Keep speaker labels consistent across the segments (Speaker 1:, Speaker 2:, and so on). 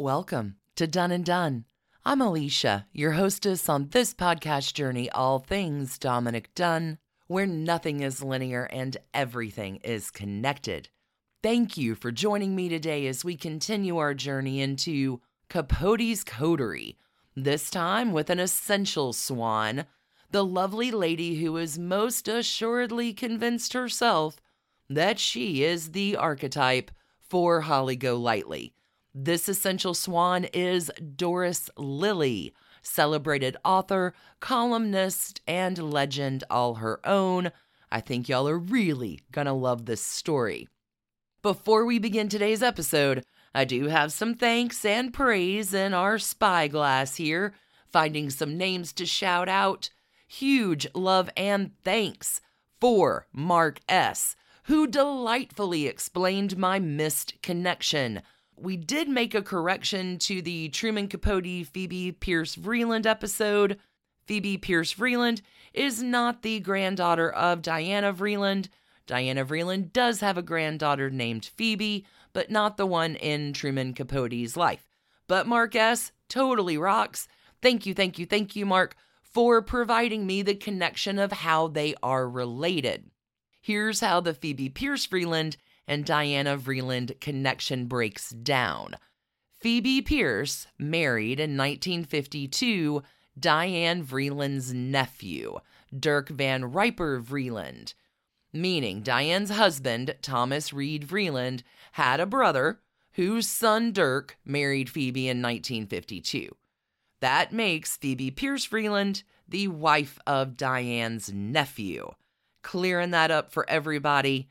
Speaker 1: Welcome to Done and Dunne. I'm Alicia, your hostess on this podcast journey, All Things Dominick Dunne, where nothing is linear and everything is connected. Thank you for joining me today as we continue our journey into Capote's Coterie, this time with an essential swan, the lovely lady who is most assuredly convinced herself that she is the archetype for Holly Golightly this essential swan is Doris Lilly, celebrated author, columnist, and legend all her own. I think y'all are really gonna love this story. Before we begin today's episode, I do have some thanks and praise in our spyglass here, finding some names to shout out. Huge love and thanks for Mark S., who delightfully explained my missed connection we did make a correction to the Truman Capote Phoebe Pierce Vreeland episode. Phoebe Pierce Vreeland is not the granddaughter of Diana Vreeland. Diana Vreeland does have a granddaughter named Phoebe, but not the one in Truman Capote's life. But Mark S. totally rocks. Thank you, thank you, thank you, Mark, for providing me the connection of how they are related. Here's how the Phoebe Pierce Vreeland and Diana Vreeland connection breaks down. Phoebe Pierce married in 1952 Diane Vreeland's nephew, Dirk Van Riper Vreeland, meaning Diane's husband, Thomas Reed Vreeland, had a brother whose son Dirk married Phoebe in 1952. That makes Phoebe Pierce Vreeland the wife of Diane's nephew. Clearing that up for everybody.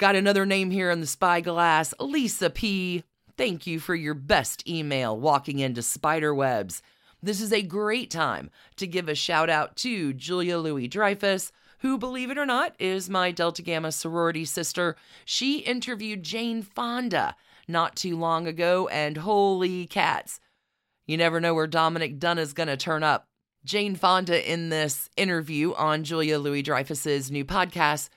Speaker 1: Got another name here in the spyglass Lisa P. Thank you for your best email, Walking into Spiderwebs. This is a great time to give a shout out to Julia Louis Dreyfus, who, believe it or not, is my Delta Gamma sorority sister. She interviewed Jane Fonda not too long ago, and holy cats, you never know where Dominick Dunne is going to turn up. Jane Fonda, in this interview on Julia Louis Dreyfus's new podcast,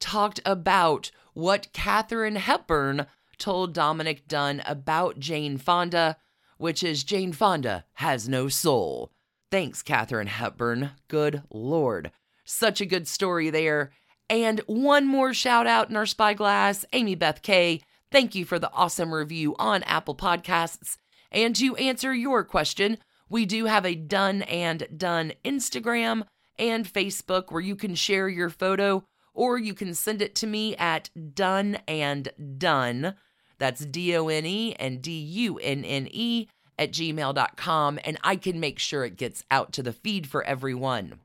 Speaker 1: talked about what Katharine Hepburn told Dominick Dunne about Jane Fonda, which is Jane Fonda has no soul. Thanks, Katharine Hepburn. Good Lord. Such a good story there. And one more shout out in our spyglass Amy Beth K. Thank you for the awesome review on Apple Podcasts. And to answer your question, we do have a Done and Dunne Instagram and Facebook where you can share your photo or you can send it to me at done and dunne. That's D O N E and D U N N E at gmail.com, and I can make sure it gets out to the feed for everyone.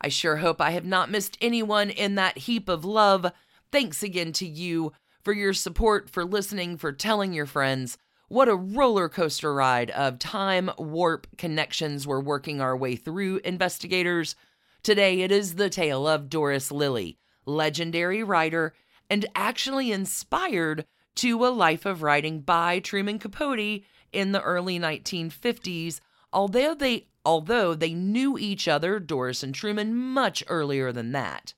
Speaker 1: I sure hope I have not missed anyone in that heap of love. Thanks again to you for your support, for listening, for telling your friends. What a roller coaster ride of time warp connections we're working our way through, investigators. Today it is the tale of Doris Lilly, legendary writer, and actually inspired to a life of writing by Truman Capote in the early 1950s, although they although they knew each other, Doris and Truman, much earlier than that.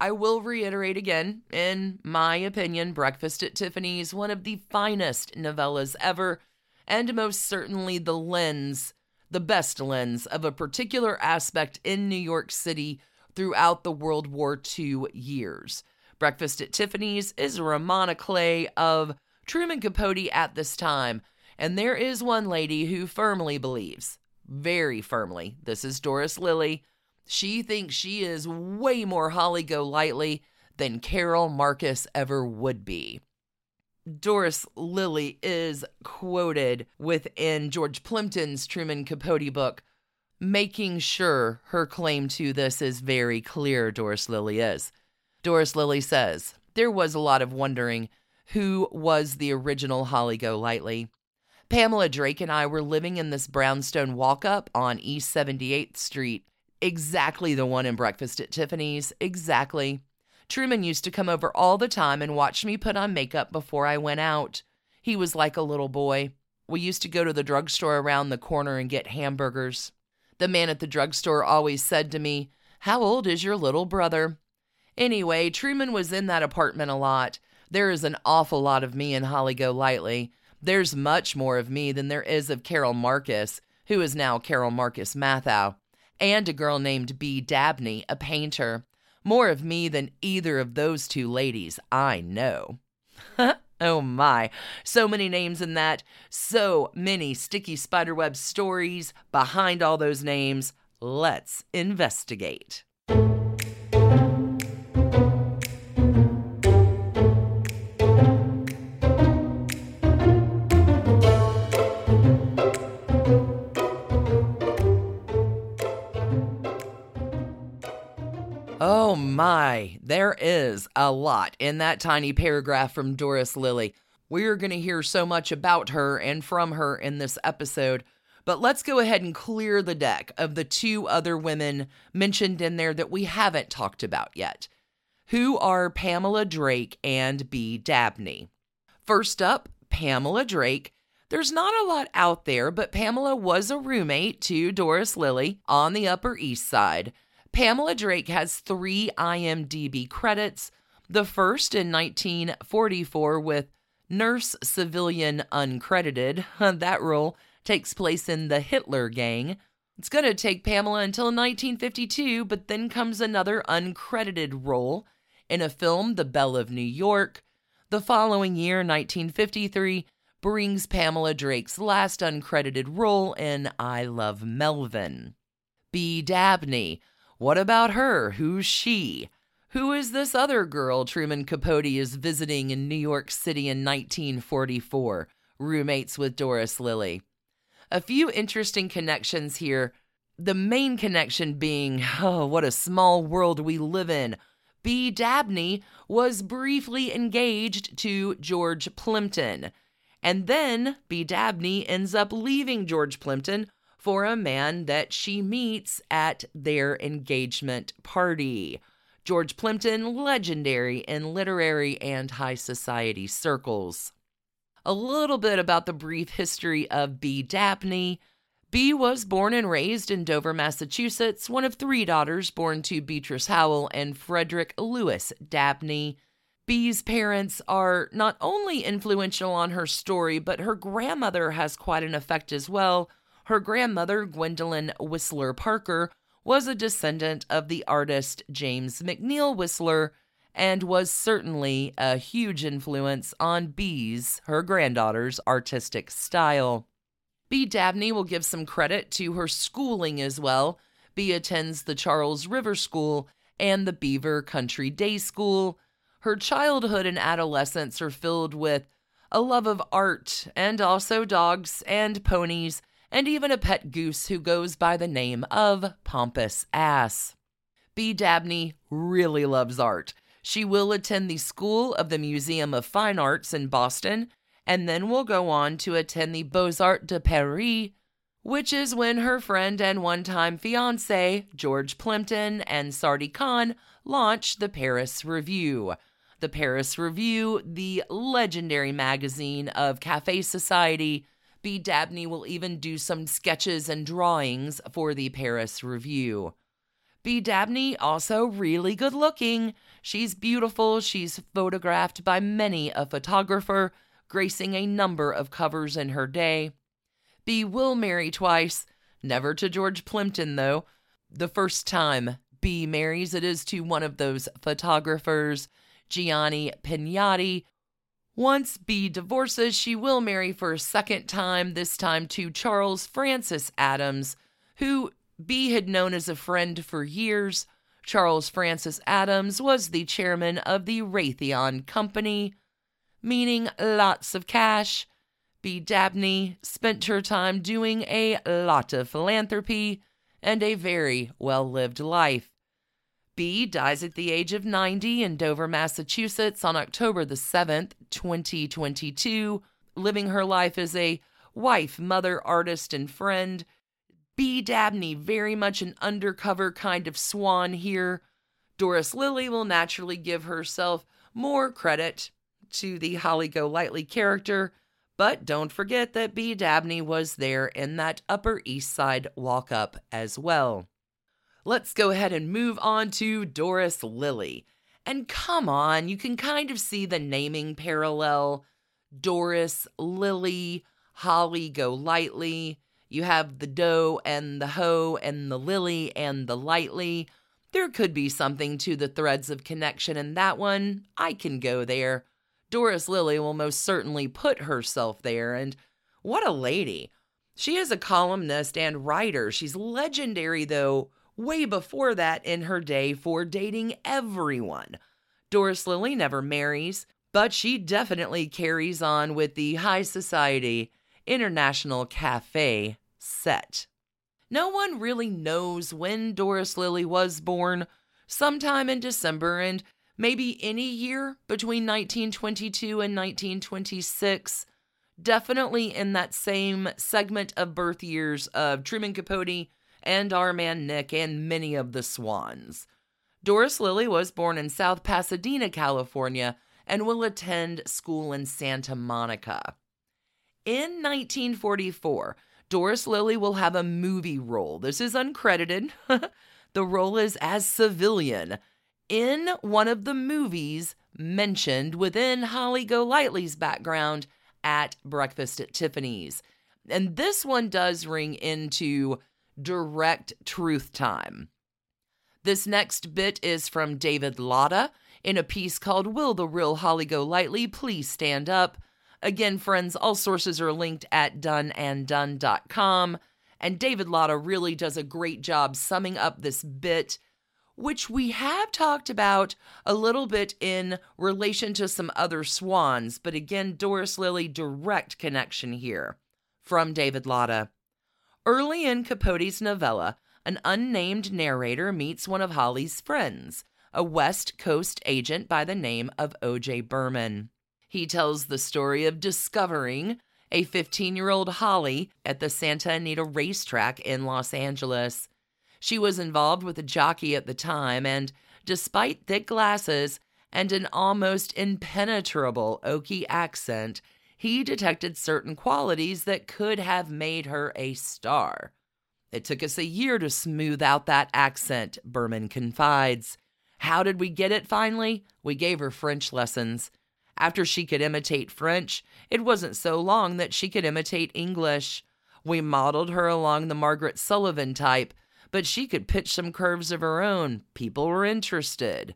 Speaker 1: I will reiterate again, in my opinion, Breakfast at Tiffany's, one of the finest novellas ever, and most certainly the lens, the best lens of a particular aspect in New York City throughout the World War II years. Breakfast at Tiffany's is a roman of Truman Capote at this time, and there is one lady who firmly believes, very firmly, this is Doris Lilly. She thinks she is way more Holly Golightly than Carol Marcus ever would be. Doris Lilly is quoted within George Plimpton's Truman Capote book making sure her claim to this is very clear, Doris Lilly is. Doris Lilly says, There was a lot of wondering who was the original Holly Golightly. Pamela Drake and I were living in this brownstone walk up on East 78th Street, exactly the one in Breakfast at Tiffany's, exactly. Truman used to come over all the time and watch me put on makeup before I went out. He was like a little boy. We used to go to the drugstore around the corner and get hamburgers. The man at the drugstore always said to me, How old is your little brother? Anyway, Truman was in that apartment a lot. There is an awful lot of me in Holly Golightly. There's much more of me than there is of Carol Marcus, who is now Carol Marcus Matthau, and a girl named B. Dabney, a painter. More of me than either of those two ladies, I know. oh my, so many names in that, so many sticky spiderweb stories behind all those names. Let's investigate. A lot in that tiny paragraph from Doris Lilly. We're going to hear so much about her and from her in this episode, but let's go ahead and clear the deck of the two other women mentioned in there that we haven't talked about yet. Who are Pamela Drake and B. Dabney? First up, Pamela Drake. There's not a lot out there, but Pamela was a roommate to Doris Lilly on the Upper East Side. Pamela Drake has three IMDb credits. The first in 1944 with Nurse Civilian Uncredited. that role takes place in the Hitler Gang. It's going to take Pamela until 1952, but then comes another uncredited role in a film, The Belle of New York. The following year, 1953, brings Pamela Drake's last uncredited role in I Love Melvin. B. Dabney what about her? Who's she? Who is this other girl Truman Capote is visiting in New York City in 1944, roommates with Doris Lilly? A few interesting connections here. The main connection being, oh, what a small world we live in. B. Dabney was briefly engaged to George Plimpton. And then B. Dabney ends up leaving George Plimpton for a man that she meets at their engagement party. George Plimpton, legendary in literary and high society circles. A little bit about the brief history of Bea Dabney. Bea was born and raised in Dover, Massachusetts, one of three daughters born to Beatrice Howell and Frederick Lewis Dabney. Bea's parents are not only influential on her story, but her grandmother has quite an effect as well, her grandmother, Gwendolyn Whistler Parker, was a descendant of the artist James McNeill Whistler and was certainly a huge influence on Bea's, her granddaughter's, artistic style. Bea Dabney will give some credit to her schooling as well. Bea attends the Charles River School and the Beaver Country Day School. Her childhood and adolescence are filled with a love of art and also dogs and ponies and even a pet goose who goes by the name of Pompous Ass. Bea Dabney really loves art. She will attend the School of the Museum of Fine Arts in Boston and then will go on to attend the Beaux Arts de Paris, which is when her friend and one time fiance, George Plimpton and Sardie Kahn, launched the Paris Review. The Paris Review, the legendary magazine of Cafe Society, Bea Dabney will even do some sketches and drawings for the Paris Review. B. Dabney, also really good looking. She's beautiful. She's photographed by many a photographer, gracing a number of covers in her day. B. will marry twice, never to George Plimpton, though. The first time B marries, it is to one of those photographers, Gianni Penati, once B divorces, she will marry for a second time, this time to Charles Francis Adams, who B had known as a friend for years. Charles Francis Adams was the chairman of the Raytheon Company, meaning lots of cash. B. Dabney spent her time doing a lot of philanthropy and a very well lived life. Bea dies at the age of 90 in Dover, Massachusetts on October the 7th, 2022, living her life as a wife, mother, artist, and friend. B. Dabney, very much an undercover kind of swan here. Doris Lilly will naturally give herself more credit to the Holly Golightly character, but don't forget that B. Dabney was there in that Upper East Side walk up as well let's go ahead and move on to Doris Lilly. And come on, you can kind of see the naming parallel. Doris, Lily, Holly Golightly. You have the doe and the hoe and the lily and the lightly. There could be something to the threads of connection in that one. I can go there. Doris Lilly will most certainly put herself there, and what a lady. She is a columnist and writer. She's legendary, though, way before that in her day for dating everyone. Doris Lilly never marries, but she definitely carries on with the high society international cafe set. No one really knows when Doris Lilly was born, sometime in December and maybe any year between 1922 and 1926. Definitely in that same segment of birth years of Truman Capote and our man Nick and many of the Swans. Doris Lilly was born in South Pasadena, California, and will attend school in Santa Monica. In 1944, Doris Lilly will have a movie role. This is uncredited. the role is as civilian in one of the movies mentioned within Holly Golightly's background at Breakfast at Tiffany's. And this one does ring into direct truth time. This next bit is from David Latta in a piece called Will the Real Holly Golightly Please Stand Up? Again, friends, all sources are linked at doneanddunne.com. And David Latta really does a great job summing up this bit, which we have talked about a little bit in relation to some other swans. But again, Doris Lilly, direct connection here from David Latta. Early in Capote's novella, an unnamed narrator meets one of Holly's friends, a West Coast agent by the name of O.J. Berman. He tells the story of discovering a 15 year old Holly at the Santa Anita racetrack in Los Angeles. She was involved with a jockey at the time, and despite thick glasses and an almost impenetrable Okie accent, he detected certain qualities that could have made her a star. It took us a year to smooth out that accent, Berman confides. How did we get it finally? We gave her French lessons. After she could imitate French, it wasn't so long that she could imitate English. We modeled her along the Margaret Sullavan type, but she could pitch some curves of her own. People were interested.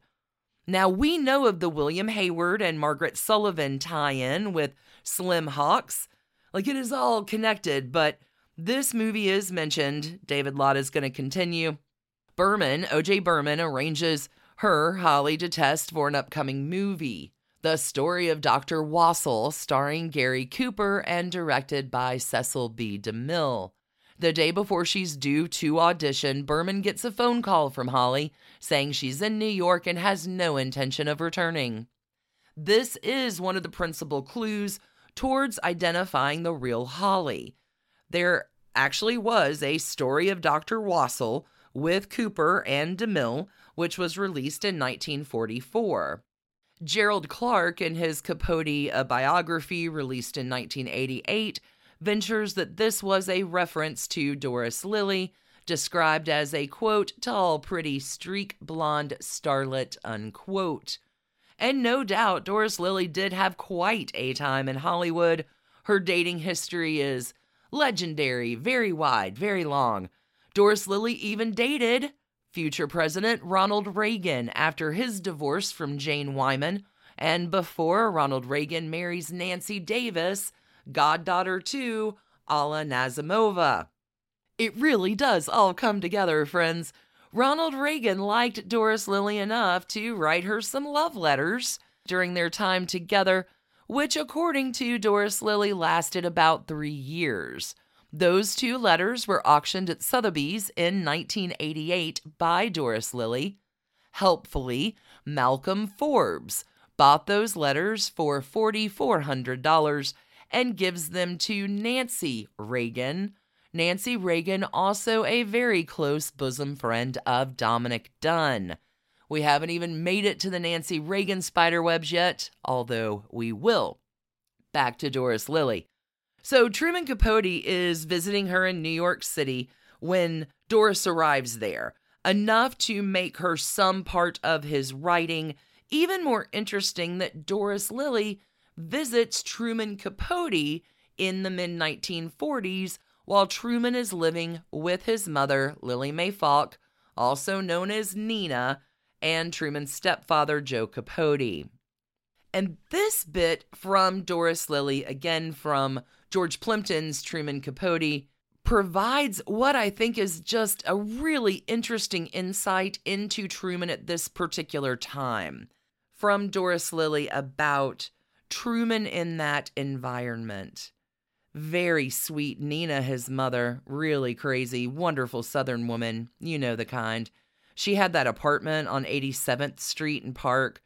Speaker 1: Now, we know of the William Hayward and Margaret Sullavan tie in with Slim Hawks. Like it is all connected, but this movie is mentioned. David Lott is going to continue. Berman, OJ Berman, arranges her, Holly, to test for an upcoming movie. The Story of Dr. Wassell, starring Gary Cooper and directed by Cecil B. DeMille. The day before she's due to audition, Berman gets a phone call from Holly saying she's in New York and has no intention of returning. This is one of the principal clues towards identifying the real Holly. There actually was a story of Dr. Wassell with Cooper and DeMille, which was released in 1944. Gerald Clarke, in his Capote a biography released in 1988, ventures that this was a reference to Doris Lilly, described as a quote, tall, pretty, streak blonde starlet, unquote. And no doubt Doris Lilly did have quite a time in Hollywood. Her dating history is legendary, very wide, very long. Doris Lilly even dated future President Ronald Reagan after his divorce from Jane Wyman, and before Ronald Reagan marries Nancy Davis, goddaughter to Alla Nazimova. It really does all come together, friends. Ronald Reagan liked Doris Lilly enough to write her some love letters during their time together, which, according to Doris Lilly, lasted about three years. Those two letters were auctioned at Sotheby's in 1988 by Doris Lilly. Helpfully, Malcolm Forbes bought those letters for $4,400 and gives them to Nancy Reagan, Nancy Reagan, also a very close bosom friend of Dominick Dunne. We haven't even made it to the Nancy Reagan spiderwebs yet, although we will. Back to Doris Lilly. So Truman Capote is visiting her in New York City when Doris arrives there, enough to make her some part of his writing even more interesting that Doris Lilly visits Truman Capote in the mid 1940s while Truman is living with his mother, Lillie Mae Faulk, also known as Nina, and Truman's stepfather, Joe Capote. And this bit from Doris Lilly, again from George Plimpton's Truman Capote, provides what I think is just a really interesting insight into Truman at this particular time. From Doris Lilly about Truman in that environment. Very sweet Nina, his mother, really crazy, wonderful Southern woman. You know the kind. She had that apartment on 87th Street and Park,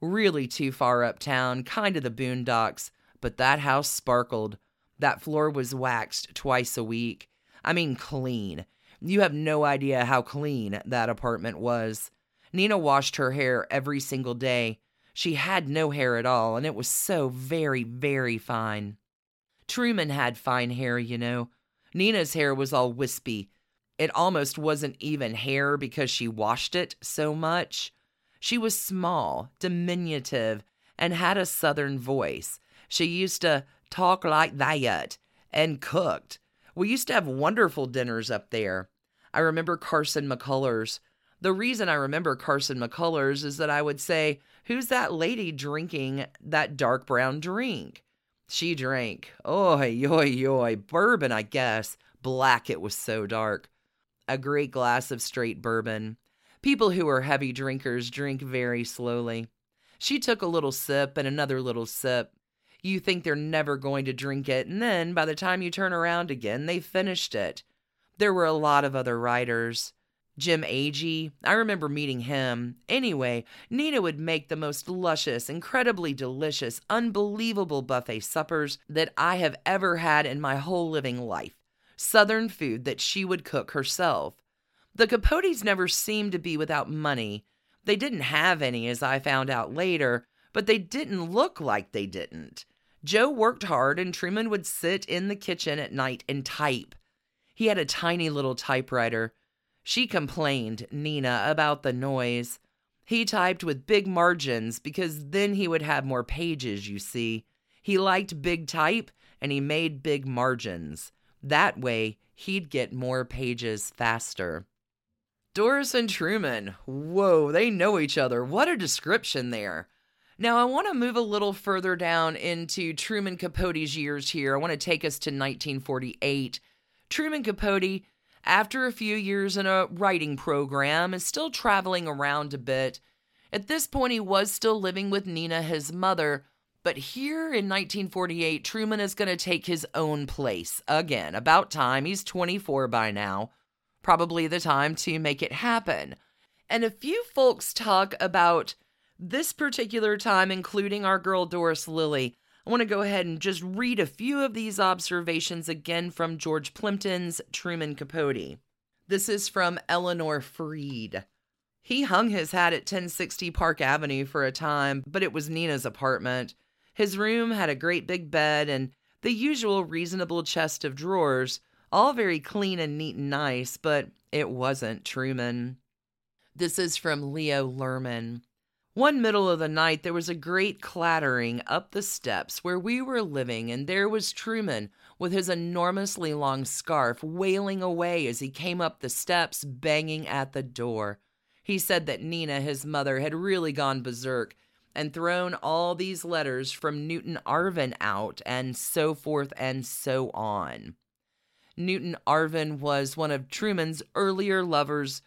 Speaker 1: really too far uptown, kind of the boondocks, but that house sparkled. That floor was waxed twice a week. I mean, clean. You have no idea how clean that apartment was. Nina washed her hair every single day. She had no hair at all, and it was so very, very fine. Truman had fine hair, you know. Nina's hair was all wispy. It almost wasn't even hair because she washed it so much. She was small, diminutive, and had a southern voice. She used to talk like that and cooked. We used to have wonderful dinners up there. I remember Carson McCullers. The reason I remember Carson McCullers is that I would say, Who's that lady drinking that dark brown drink? She drank, oi, oi, oi, bourbon, I guess. Black, it was so dark. A great glass of straight bourbon. People who are heavy drinkers drink very slowly. She took a little sip and another little sip. You think they're never going to drink it, and then by the time you turn around again, they finished it. There were a lot of other writers. Jim Agee, I remember meeting him. Anyway, Nina would make the most luscious, incredibly delicious, unbelievable buffet suppers that I have ever had in my whole living life. Southern food that she would cook herself. The Capotes never seemed to be without money. They didn't have any, as I found out later, but they didn't look like they didn't. Joe worked hard, and Truman would sit in the kitchen at night and type. He had a tiny little typewriter she complained, Nina, about the noise. He typed with big margins because then he would have more pages, you see. He liked big type and he made big margins. That way, he'd get more pages faster. Doris and Truman. Whoa, they know each other. What a description there. Now, I want to move a little further down into Truman Capote's years here. I want to take us to 1948. Truman Capote after a few years in a writing program, is still traveling around a bit. At this point, he was still living with Nina, his mother, but here in 1948, Truman is going to take his own place again. About time. He's 24 by now. Probably the time to make it happen. And a few folks talk about this particular time, including our girl Doris Lilly, I want to go ahead and just read a few of these observations again from George Plimpton's Truman Capote. This is from Eleanor Freed. He hung his hat at 1060 Park Avenue for a time, but it was Nina's apartment. His room had a great big bed and the usual reasonable chest of drawers, all very clean and neat and nice, but it wasn't Truman. This is from Leo Lerman. One middle of the night, there was a great clattering up the steps where we were living, and there was Truman with his enormously long scarf wailing away as he came up the steps, banging at the door. He said that Nina, his mother, had really gone berserk and thrown all these letters from Newton Arvin out, and so forth and so on. Newton Arvin was one of Truman's earlier lovers.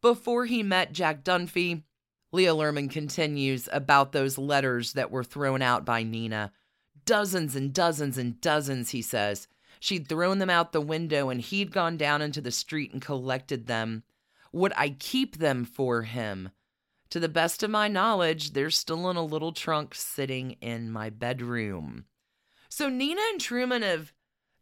Speaker 1: Before he met Jack Dunphy, Leo Lerman continues about those letters that were thrown out by Nina. Dozens and dozens and dozens, he says. She'd thrown them out the window and he'd gone down into the street and collected them. Would I keep them for him? To the best of my knowledge, they're still in a little trunk sitting in my bedroom. So Nina and Truman have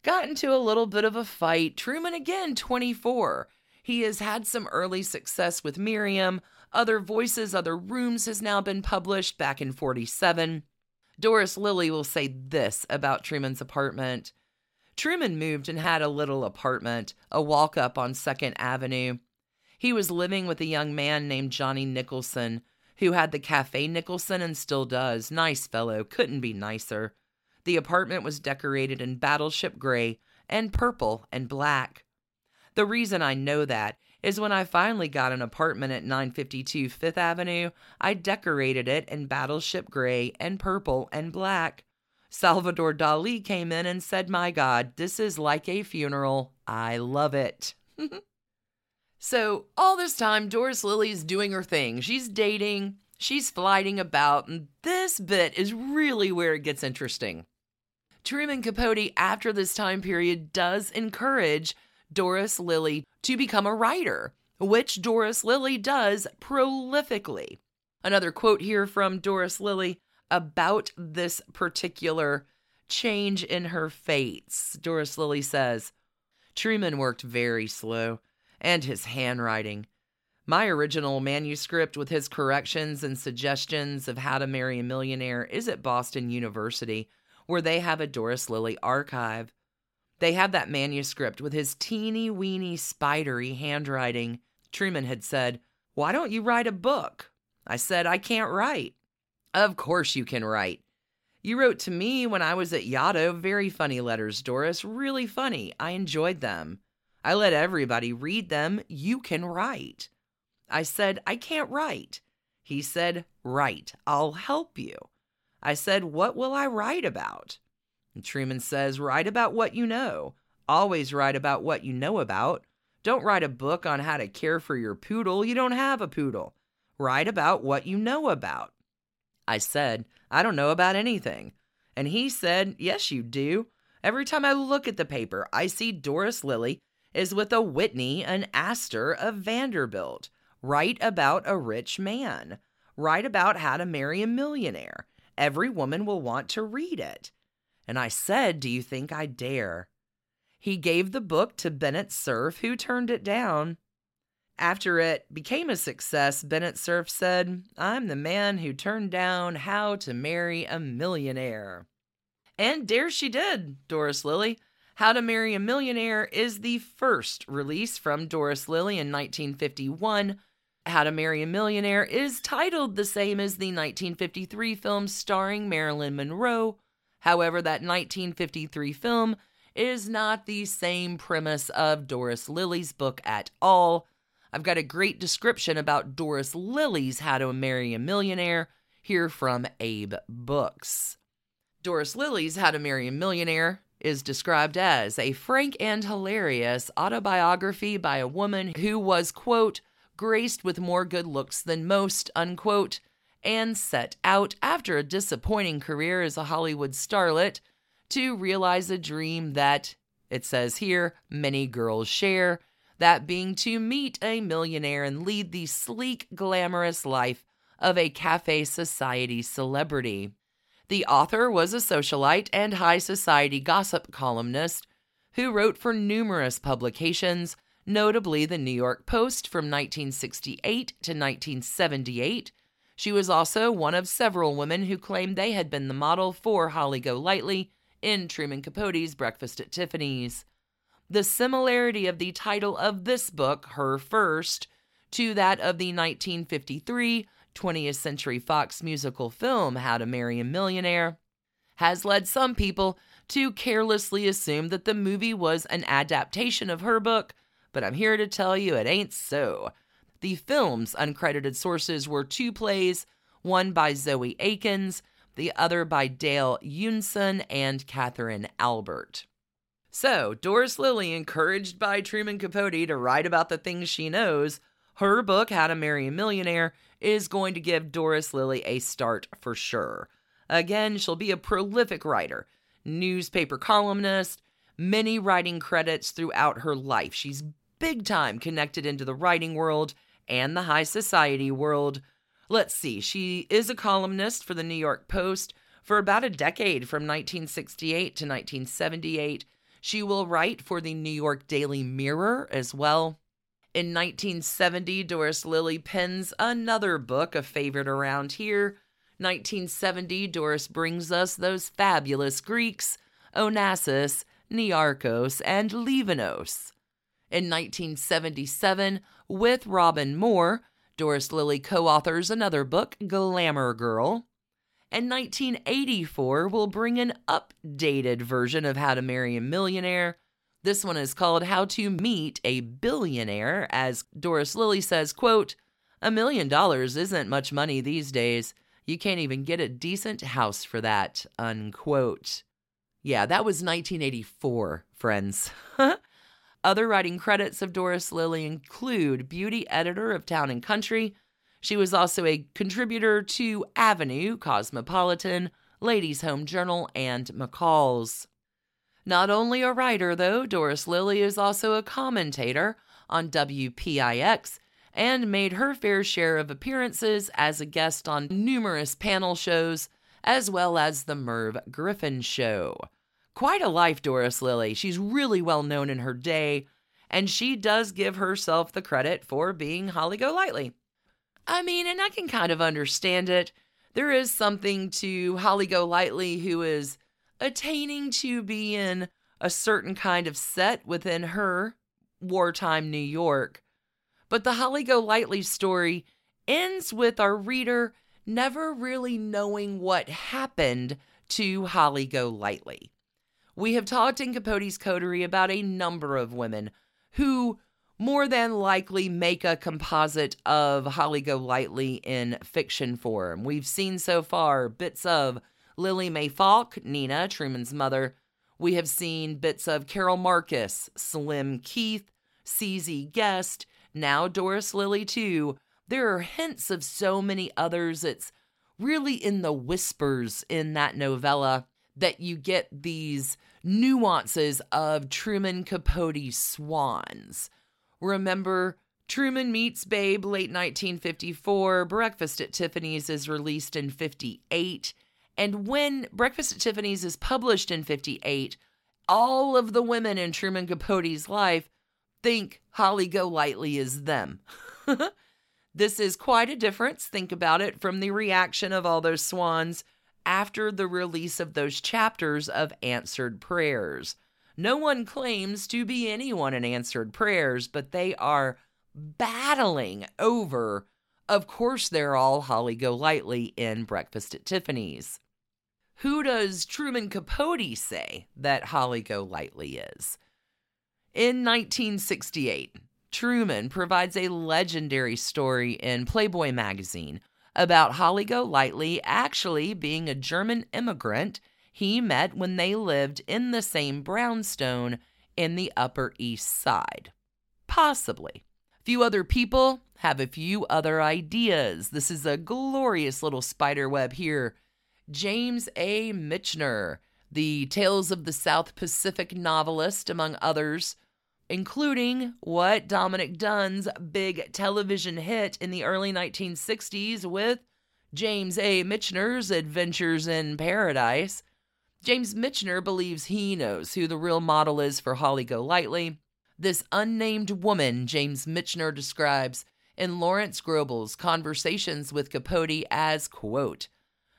Speaker 1: gotten to a little bit of a fight. Truman, again, 24. He has had some early success with Miriam. Other Voices, Other Rooms has now been published back in 47. Doris Lilly will say this about Truman's apartment. Truman moved and had a little apartment, a walk up on 2nd Avenue. He was living with a young man named Johnny Nicholson, who had the Cafe Nicholson and still does. Nice fellow, couldn't be nicer. The apartment was decorated in battleship gray and purple and black. The reason I know that is when I finally got an apartment at 952 Fifth Avenue, I decorated it in battleship gray and purple and black. Salvador Dali came in and said, My God, this is like a funeral. I love it. so, all this time, Doris Lilly's doing her thing. She's dating, she's flighting about, and this bit is really where it gets interesting. Truman Capote, after this time period, does encourage Doris Lilly to become a writer, which Doris Lilly does prolifically. Another quote here from Doris Lilly about this particular change in her fates. Doris Lilly says, Truman worked very slow, and his handwriting. My original manuscript with his corrections and suggestions of how to marry a millionaire is at Boston University, where they have a Doris Lilly archive. They have that manuscript with his teeny weeny spidery handwriting. Truman had said, Why don't you write a book? I said, I can't write. Of course you can write. You wrote to me when I was at Yaddo very funny letters, Doris. Really funny. I enjoyed them. I let everybody read them. You can write. I said, I can't write. He said, Write. I'll help you. I said, What will I write about? And Truman says, Write about what you know. Always write about what you know about. Don't write a book on how to care for your poodle. You don't have a poodle. Write about what you know about. I said, I don't know about anything. And he said, Yes, you do. Every time I look at the paper, I see Doris Lilly is with a Whitney, an Astor, a Vanderbilt. Write about a rich man. Write about how to marry a millionaire. Every woman will want to read it. And I said, Do you think I dare? He gave the book to Bennett Cerf, who turned it down. After it became a success, Bennett Cerf said, I'm the man who turned down How to Marry a Millionaire. And dare she did, Doris Lilly. How to Marry a Millionaire is the first release from Doris Lilly in 1951. How to Marry a Millionaire is titled the same as the 1953 film starring Marilyn Monroe. However, that 1953 film is not the same premise of Doris Lilly's book at all. I've got a great description about Doris Lilly's How to Marry a Millionaire here from Abe Books. Doris Lilly's How to Marry a Millionaire is described as a frank and hilarious autobiography by a woman who was, quote, graced with more good looks than most, unquote, and set out after a disappointing career as a Hollywood starlet to realize a dream that, it says here, many girls share that being to meet a millionaire and lead the sleek, glamorous life of a cafe society celebrity. The author was a socialite and high society gossip columnist who wrote for numerous publications, notably the New York Post from 1968 to 1978. She was also one of several women who claimed they had been the model for Holly Golightly in Truman Capote's Breakfast at Tiffany's the similarity of the title of this book, Her First, to that of the 1953 20th Century Fox musical film, How to Marry a Millionaire, has led some people to carelessly assume that the movie was an adaptation of her book, but I'm here to tell you it ain't so. The film's uncredited sources were two plays, one by Zoe Akins, the other by Dale Eunson and Catherine Albert. So, Doris Lilly, encouraged by Truman Capote to write about the things she knows, her book, How to Marry a Millionaire, is going to give Doris Lilly a start for sure. Again, she'll be a prolific writer, newspaper columnist, many writing credits throughout her life. She's big time connected into the writing world and the high society world. Let's see, she is a columnist for the New York Post for about a decade from 1968 to 1978 she will write for the New York Daily Mirror as well. In 1970, Doris Lilly pens another book, a favorite around here. 1970, Doris brings us those fabulous Greeks, Onassis, Niarchos, and Livanos. In 1977, with Robin Moore, Doris Lilly co authors another book, Glamour Girl. And 1984 will bring an updated version of How to Marry a Millionaire. This one is called How to Meet a Billionaire, as Doris Lilly says, quote, a million dollars isn't much money these days. You can't even get a decent house for that, unquote. Yeah, that was 1984, friends. Other writing credits of Doris Lilly include beauty editor of Town and Country. She was also a contributor to Avenue, Cosmopolitan, Ladies' Home Journal, and McCall's. Not only a writer, though, Doris Lilly is also a commentator on WPIX and made her fair share of appearances as a guest on numerous panel shows, as well as The Merv Griffin Show. Quite a life, Doris Lilly. She's really well known in her day, and she does give herself the credit for being Holly Golightly. I mean, and I can kind of understand it. There is something to Holly Golightly who is attaining to be in a certain kind of set within her wartime New York but the Holly Golightly story ends with our reader never really knowing what happened to Holly Golightly. We have talked in Capote's Coterie about a number of women who more than likely make a composite of Holly Golightly in fiction form. We've seen so far bits of Lillie Mae Faulk, Nina, Truman's mother. We have seen bits of Carol Marcus, Slim Keith, CZ Guest, now Doris Lilly too. There are hints of so many others. It's really in the whispers in that novella that you get these nuances of Truman Capote's swans. Remember, Truman Meets Babe, late 1954. Breakfast at Tiffany's is released in 58. And when Breakfast at Tiffany's is published in 58, all of the women in Truman Capote's life think Holly Golightly is them. this is quite a difference, think about it, from the reaction of all those swans after the release of those chapters of answered prayers. No one claims to be anyone in answered prayers, but they are battling over. Of course, they're all Holly Golightly in Breakfast at Tiffany's. Who does Truman Capote say that Holly Golightly is? In 1968, Truman provides a legendary story in Playboy magazine about Holly Golightly actually being a German immigrant he met when they lived in the same brownstone in the Upper East Side. Possibly. Few other people have a few other ideas. This is a glorious little spider web here. James A. Michener the Tales of the South Pacific novelist, among others, including what Dominick Dunne's big television hit in the early 1960s with James A. Michener's Adventures in Paradise. James Michener believes he knows who the real model is for Holly Golightly. This unnamed woman James Michener describes in Lawrence Grobel's Conversations with Capote as, quote,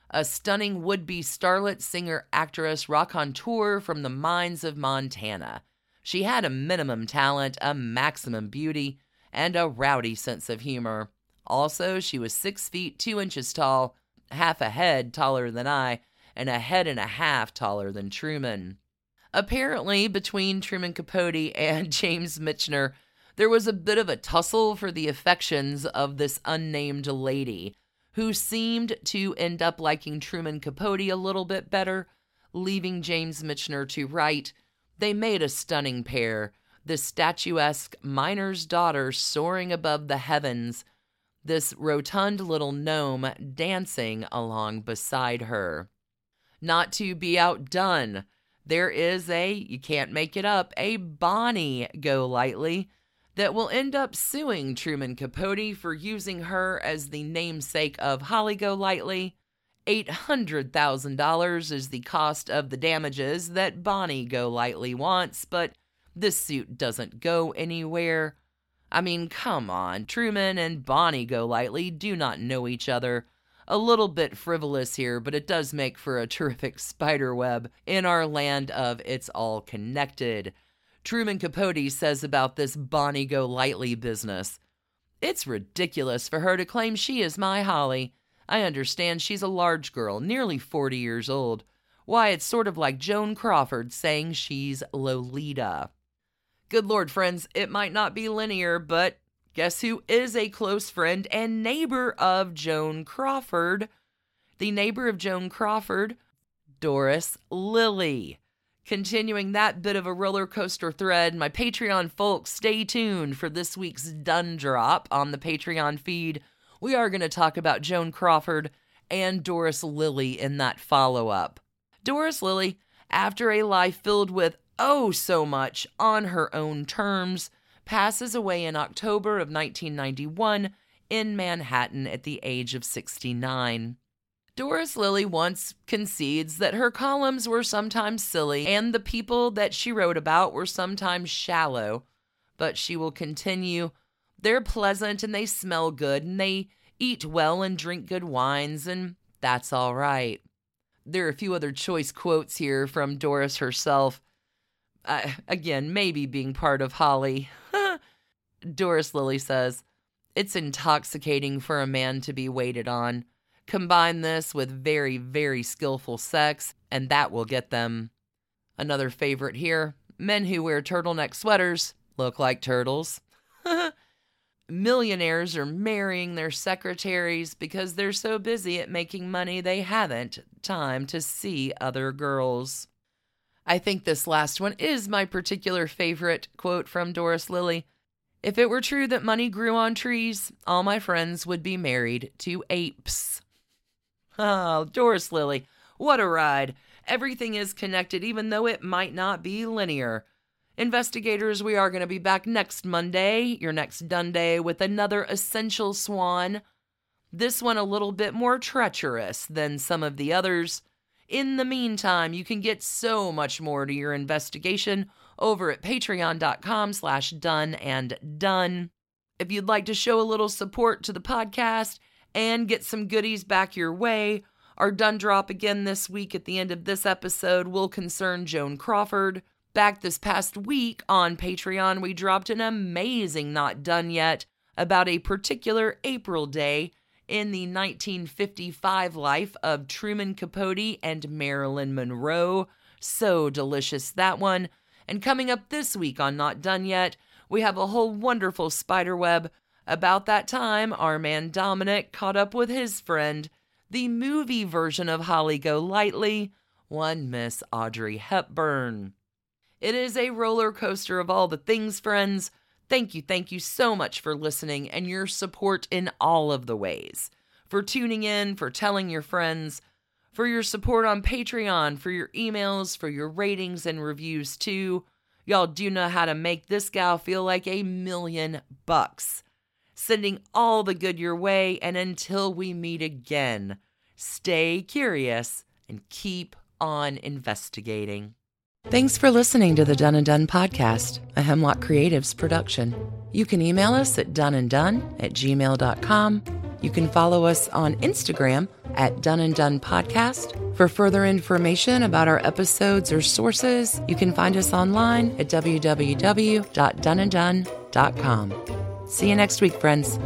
Speaker 1: a stunning would be starlet singer actress raconteur from the mines of Montana. She had a minimum talent, a maximum beauty, and a rowdy sense of humor. Also, she was six feet two inches tall, half a head taller than I, and a head and a half taller than Truman. Apparently, between Truman Capote and James Michener, there was a bit of a tussle for the affections of this unnamed lady who seemed to end up liking Truman Capote a little bit better, leaving James Michener to write. They made a stunning pair, this statuesque miner's daughter soaring above the heavens, this rotund little gnome dancing along beside her. Not to be outdone, there is a, you can't make it up, a Bonnie Golightly that will end up suing Truman Capote for using her as the namesake of Holly Golightly. $800,000 is the cost of the damages that Bonnie Golightly wants, but this suit doesn't go anywhere. I mean, come on, Truman and Bonnie Golightly do not know each other. A little bit frivolous here, but it does make for a terrific spider web in our land of It's All Connected. Truman Capote says about this Bonnie Golightly business. It's ridiculous for her to claim she is my Holly. I understand she's a large girl, nearly 40 years old. Why, it's sort of like Joan Crawford saying she's Lolita. Good Lord, friends, it might not be linear, but guess who is a close friend and neighbor of Joan Crawford? The neighbor of Joan Crawford, Doris Lilly. Continuing that bit of a roller coaster thread, my Patreon folks, stay tuned for this week's Done Drop on the Patreon feed. We are going to talk about Joan Crawford and Doris Lilly in that follow up. Doris Lilly, after a life filled with oh so much on her own terms, passes away in October of 1991 in Manhattan at the age of 69. Doris Lilly once concedes that her columns were sometimes silly and the people that she wrote about were sometimes shallow, but she will continue. They're pleasant and they smell good and they eat well and drink good wines, and that's all right. There are a few other choice quotes here from Doris herself uh, again, maybe being part of Holly. Doris Lilly says, It's intoxicating for a man to be waited on. Combine this with very, very skillful sex, and that will get them. Another favorite here men who wear turtleneck sweaters look like turtles. Millionaires are marrying their secretaries because they're so busy at making money they haven't time to see other girls. I think this last one is my particular favorite quote from Doris Lilly. If it were true that money grew on trees, all my friends would be married to apes. Oh, Doris Lilly, what a ride. Everything is connected, even though it might not be linear. Investigators, we are going to be back next Monday, your next done day, with another essential swan. This one a little bit more treacherous than some of the others. In the meantime, you can get so much more to your investigation over at patreon.com slash done and dunne. If you'd like to show a little support to the podcast and get some goodies back your way, our done drop again this week at the end of this episode will concern Joan Crawford. Back this past week on Patreon, we dropped an amazing Not Done Yet about a particular April day in the 1955 life of Truman Capote and Marilyn Monroe. So delicious, that one. And coming up this week on Not Done Yet, we have a whole wonderful spider web about that time our man Dominick caught up with his friend, the movie version of Holly Golightly, one Miss Audrey Hepburn. It is a roller coaster of all the things, friends. Thank you, thank you so much for listening and your support in all of the ways. For tuning in, for telling your friends, for your support on Patreon, for your emails, for your ratings and reviews too. Y'all do know how to make this gal feel like a million bucks. Sending all the good your way, and until we meet again, stay curious and keep on investigating. Thanks for listening to the Done and Dunne podcast, a Hemlock Creatives production. You can email us at doneanddunne at gmail.com. You can follow us on Instagram at Done and Dunne Podcast. For further information about our episodes or sources, you can find us online at www.doneanddunne.com. See you next week, friends.